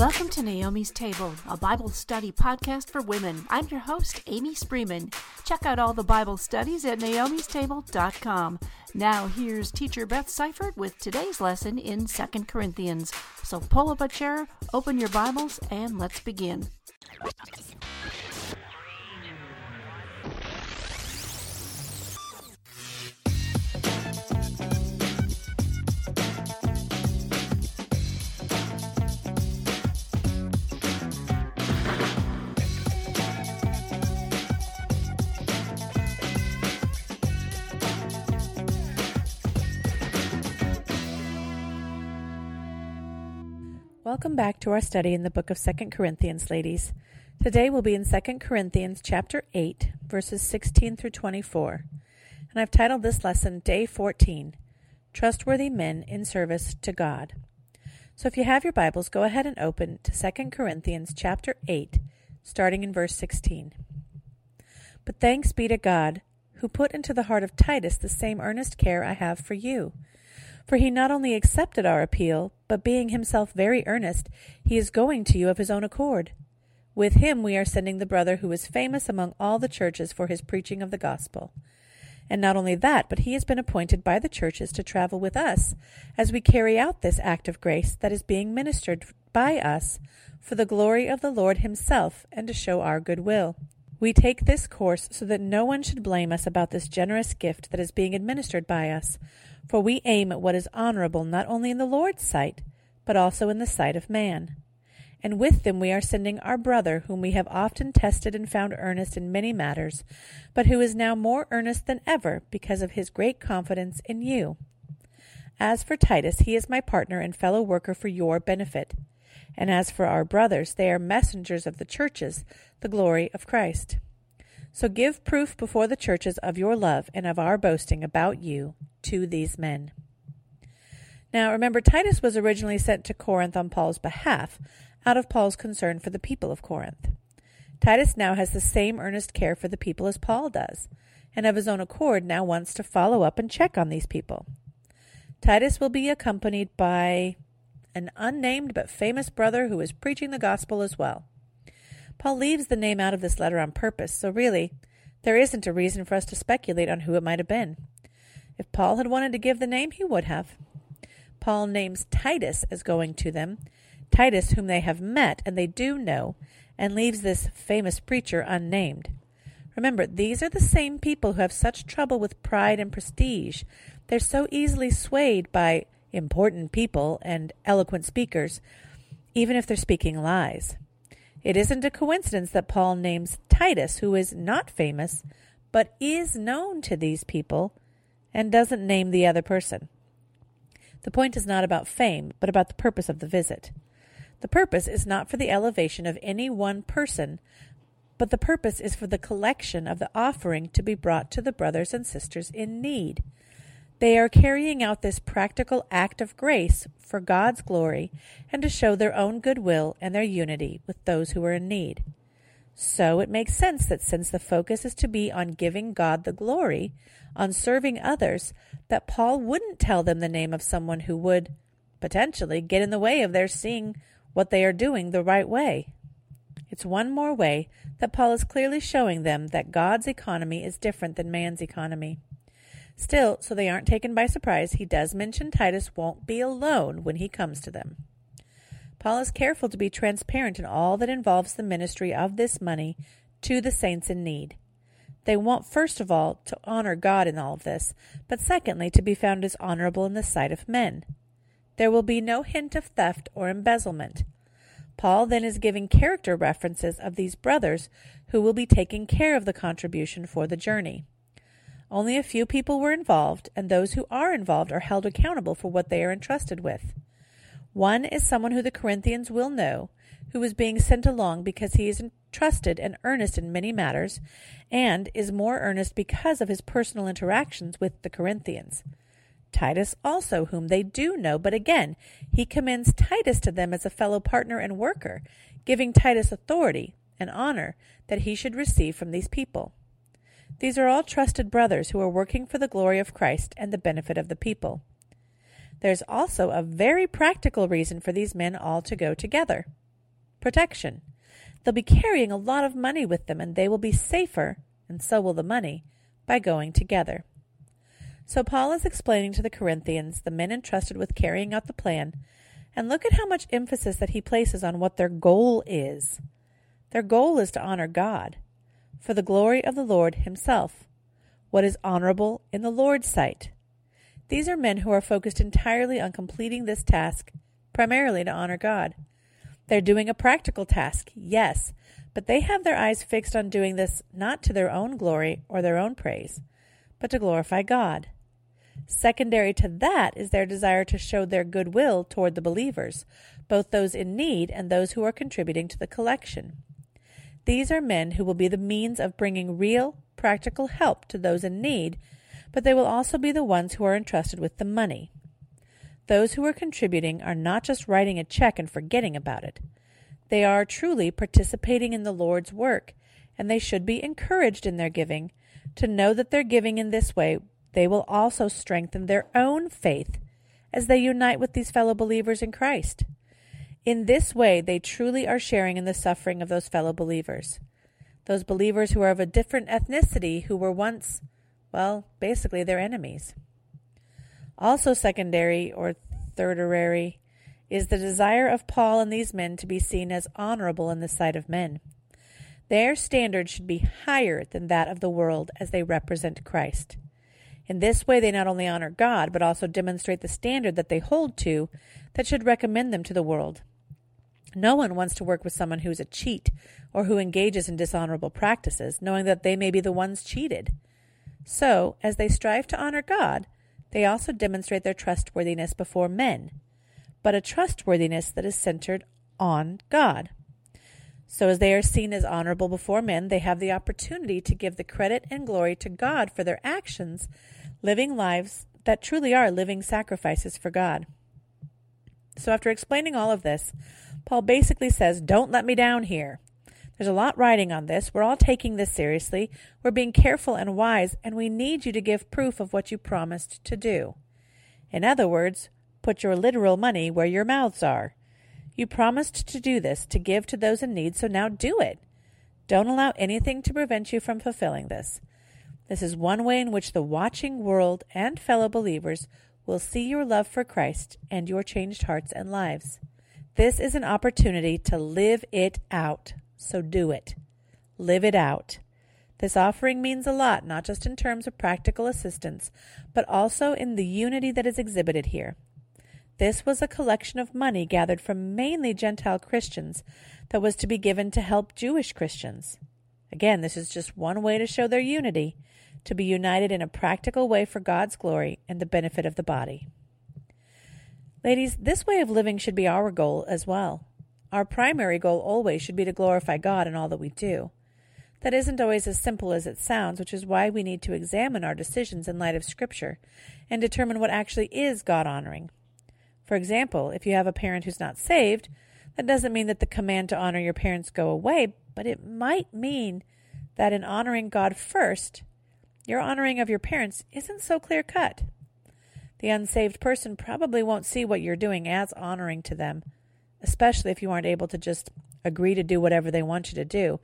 Welcome to Naomi's Table, a Bible study podcast for women. I'm your host, Amy Spreeman. Check out all the Bible studies at naomistable.com. Now, here's teacher Beth Seifert with today's lesson in 2 Corinthians. So pull up a chair, open your Bibles, and let's begin. Welcome back to our study in the book of 2 Corinthians, ladies. Today we'll be in 2 Corinthians chapter 8, verses 16 through 24. And I've titled this lesson Day 14 Trustworthy Men in Service to God. So if you have your Bibles, go ahead and open to 2 Corinthians chapter 8, starting in verse 16. But thanks be to God, who put into the heart of Titus the same earnest care I have for you for he not only accepted our appeal, but being himself very earnest, he is going to you of his own accord. With him we are sending the brother who is famous among all the churches for his preaching of the gospel. And not only that, but he has been appointed by the churches to travel with us as we carry out this act of grace that is being ministered by us for the glory of the Lord himself and to show our good will. We take this course so that no one should blame us about this generous gift that is being administered by us, for we aim at what is honorable not only in the Lord's sight, but also in the sight of man. And with them we are sending our brother, whom we have often tested and found earnest in many matters, but who is now more earnest than ever because of his great confidence in you. As for Titus, he is my partner and fellow worker for your benefit. And as for our brothers, they are messengers of the churches, the glory of Christ. So give proof before the churches of your love and of our boasting about you to these men. Now remember, Titus was originally sent to Corinth on Paul's behalf, out of Paul's concern for the people of Corinth. Titus now has the same earnest care for the people as Paul does, and of his own accord now wants to follow up and check on these people. Titus will be accompanied by an unnamed but famous brother who is preaching the gospel as well. Paul leaves the name out of this letter on purpose, so really, there isn't a reason for us to speculate on who it might have been. If Paul had wanted to give the name, he would have. Paul names Titus as going to them, Titus, whom they have met and they do know, and leaves this famous preacher unnamed. Remember, these are the same people who have such trouble with pride and prestige. They're so easily swayed by important people and eloquent speakers, even if they're speaking lies. It isn't a coincidence that Paul names Titus, who is not famous, but is known to these people, and doesn't name the other person. The point is not about fame, but about the purpose of the visit. The purpose is not for the elevation of any one person, but the purpose is for the collection of the offering to be brought to the brothers and sisters in need. They are carrying out this practical act of grace for God's glory and to show their own goodwill and their unity with those who are in need. So it makes sense that since the focus is to be on giving God the glory, on serving others, that Paul wouldn't tell them the name of someone who would, potentially, get in the way of their seeing what they are doing the right way. It's one more way that Paul is clearly showing them that God's economy is different than man's economy. Still, so they aren't taken by surprise, he does mention Titus won't be alone when he comes to them. Paul is careful to be transparent in all that involves the ministry of this money to the saints in need. They want, first of all, to honor God in all of this, but secondly, to be found as honorable in the sight of men. There will be no hint of theft or embezzlement. Paul then is giving character references of these brothers who will be taking care of the contribution for the journey. Only a few people were involved, and those who are involved are held accountable for what they are entrusted with. One is someone who the Corinthians will know, who is being sent along because he is trusted and earnest in many matters, and is more earnest because of his personal interactions with the Corinthians. Titus also, whom they do know, but again, he commends Titus to them as a fellow partner and worker, giving Titus authority and honor that he should receive from these people. These are all trusted brothers who are working for the glory of Christ and the benefit of the people. There's also a very practical reason for these men all to go together. protection. They'll be carrying a lot of money with them, and they will be safer, and so will the money, by going together. So Paul is explaining to the Corinthians, the men entrusted with carrying out the plan, and look at how much emphasis that he places on what their goal is. Their goal is to honor God, for the glory of the Lord himself, what is honorable in the Lord's sight. These are men who are focused entirely on completing this task, primarily to honor God. They're doing a practical task, yes, but they have their eyes fixed on doing this not to their own glory or their own praise, but to glorify God. Secondary to that is their desire to show their goodwill toward the believers, both those in need and those who are contributing to the collection. These are men who will be the means of bringing real, practical help to those in need, but they will also be the ones who are entrusted with the money. Those who are contributing are not just writing a check and forgetting about it. They are truly participating in the Lord's work, and they should be encouraged in their giving to know that their giving in this way they will also strengthen their own faith as they unite with these fellow believers in Christ. In this way, they truly are sharing in the suffering of those fellow believers. Those believers who are of a different ethnicity who were once, well, basically their enemies. Also, secondary or thirdary is the desire of Paul and these men to be seen as honorable in the sight of men. Their standard should be higher than that of the world as they represent Christ. In this way, they not only honor God, but also demonstrate the standard that they hold to that should recommend them to the world. No one wants to work with someone who is a cheat or who engages in dishonorable practices, knowing that they may be the ones cheated. So, as they strive to honor God, they also demonstrate their trustworthiness before men, but a trustworthiness that is centered on God. So, as they are seen as honorable before men, they have the opportunity to give the credit and glory to God for their actions living lives that truly are living sacrifices for God. So, after explaining all of this, Paul basically says, Don't let me down here. There's a lot riding on this. We're all taking this seriously. We're being careful and wise, and we need you to give proof of what you promised to do. In other words, put your literal money where your mouths are. You promised to do this, to give to those in need, so now do it. Don't allow anything to prevent you from fulfilling this. This is one way in which the watching world and fellow believers will see your love for Christ and your changed hearts and lives. This is an opportunity to live it out, so do it. Live it out. This offering means a lot, not just in terms of practical assistance, but also in the unity that is exhibited here. This was a collection of money gathered from mainly Gentile Christians that was to be given to help Jewish Christians. Again, this is just one way to show their unity, to be united in a practical way for God's glory and the benefit of the body. Ladies, this way of living should be our goal as well. Our primary goal always should be to glorify God in all that we do. That isn't always as simple as it sounds, which is why we need to examine our decisions in light of Scripture and determine what actually is God honoring. For example, if you have a parent who's not saved, that doesn't mean that the command to honor your parents go away, but it might mean that in honoring God first, your honoring of your parents isn't so clear cut. The unsaved person probably won't see what you're doing as honoring to them, especially if you aren't able to just agree to do whatever they want you to do.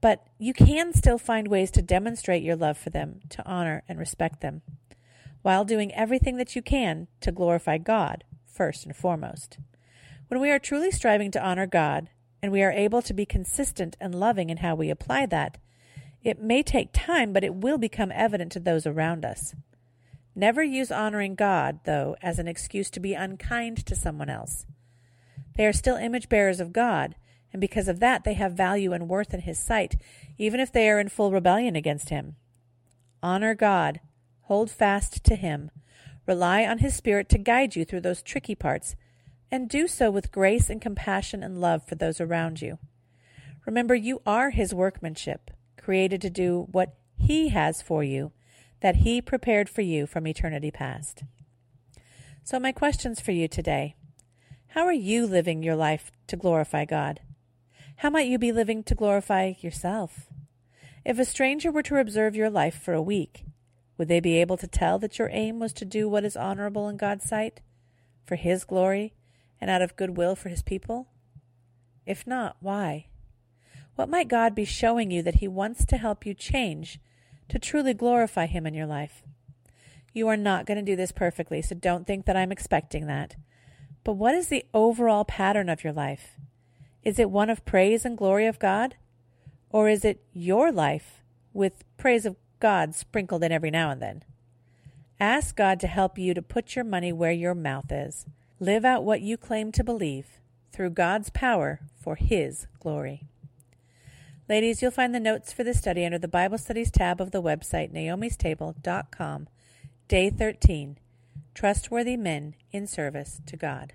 But you can still find ways to demonstrate your love for them, to honor and respect them, while doing everything that you can to glorify God first and foremost. When we are truly striving to honor God, and we are able to be consistent and loving in how we apply that, it may take time, but it will become evident to those around us. Never use honoring God, though, as an excuse to be unkind to someone else. They are still image bearers of God, and because of that, they have value and worth in His sight, even if they are in full rebellion against Him. Honor God, hold fast to Him, rely on His Spirit to guide you through those tricky parts, and do so with grace and compassion and love for those around you. Remember, you are His workmanship created to do what He has for you, that He prepared for you from eternity past. So, my questions for you today How are you living your life to glorify God? How might you be living to glorify yourself? If a stranger were to observe your life for a week, would they be able to tell that your aim was to do what is honorable in God's sight, for His glory, and out of goodwill for His people? If not, why? What might God be showing you that He wants to help you change to truly glorify Him in your life? You are not going to do this perfectly, so don't think that I'm expecting that. But what is the overall pattern of your life? Is it one of praise and glory of God? Or is it your life with praise of God sprinkled in every now and then? Ask God to help you to put your money where your mouth is. Live out what you claim to believe through God's power for His glory. Ladies, you'll find the notes for this study under the Bible Studies tab of the website naomistable.com, day 13 Trustworthy Men in Service to God.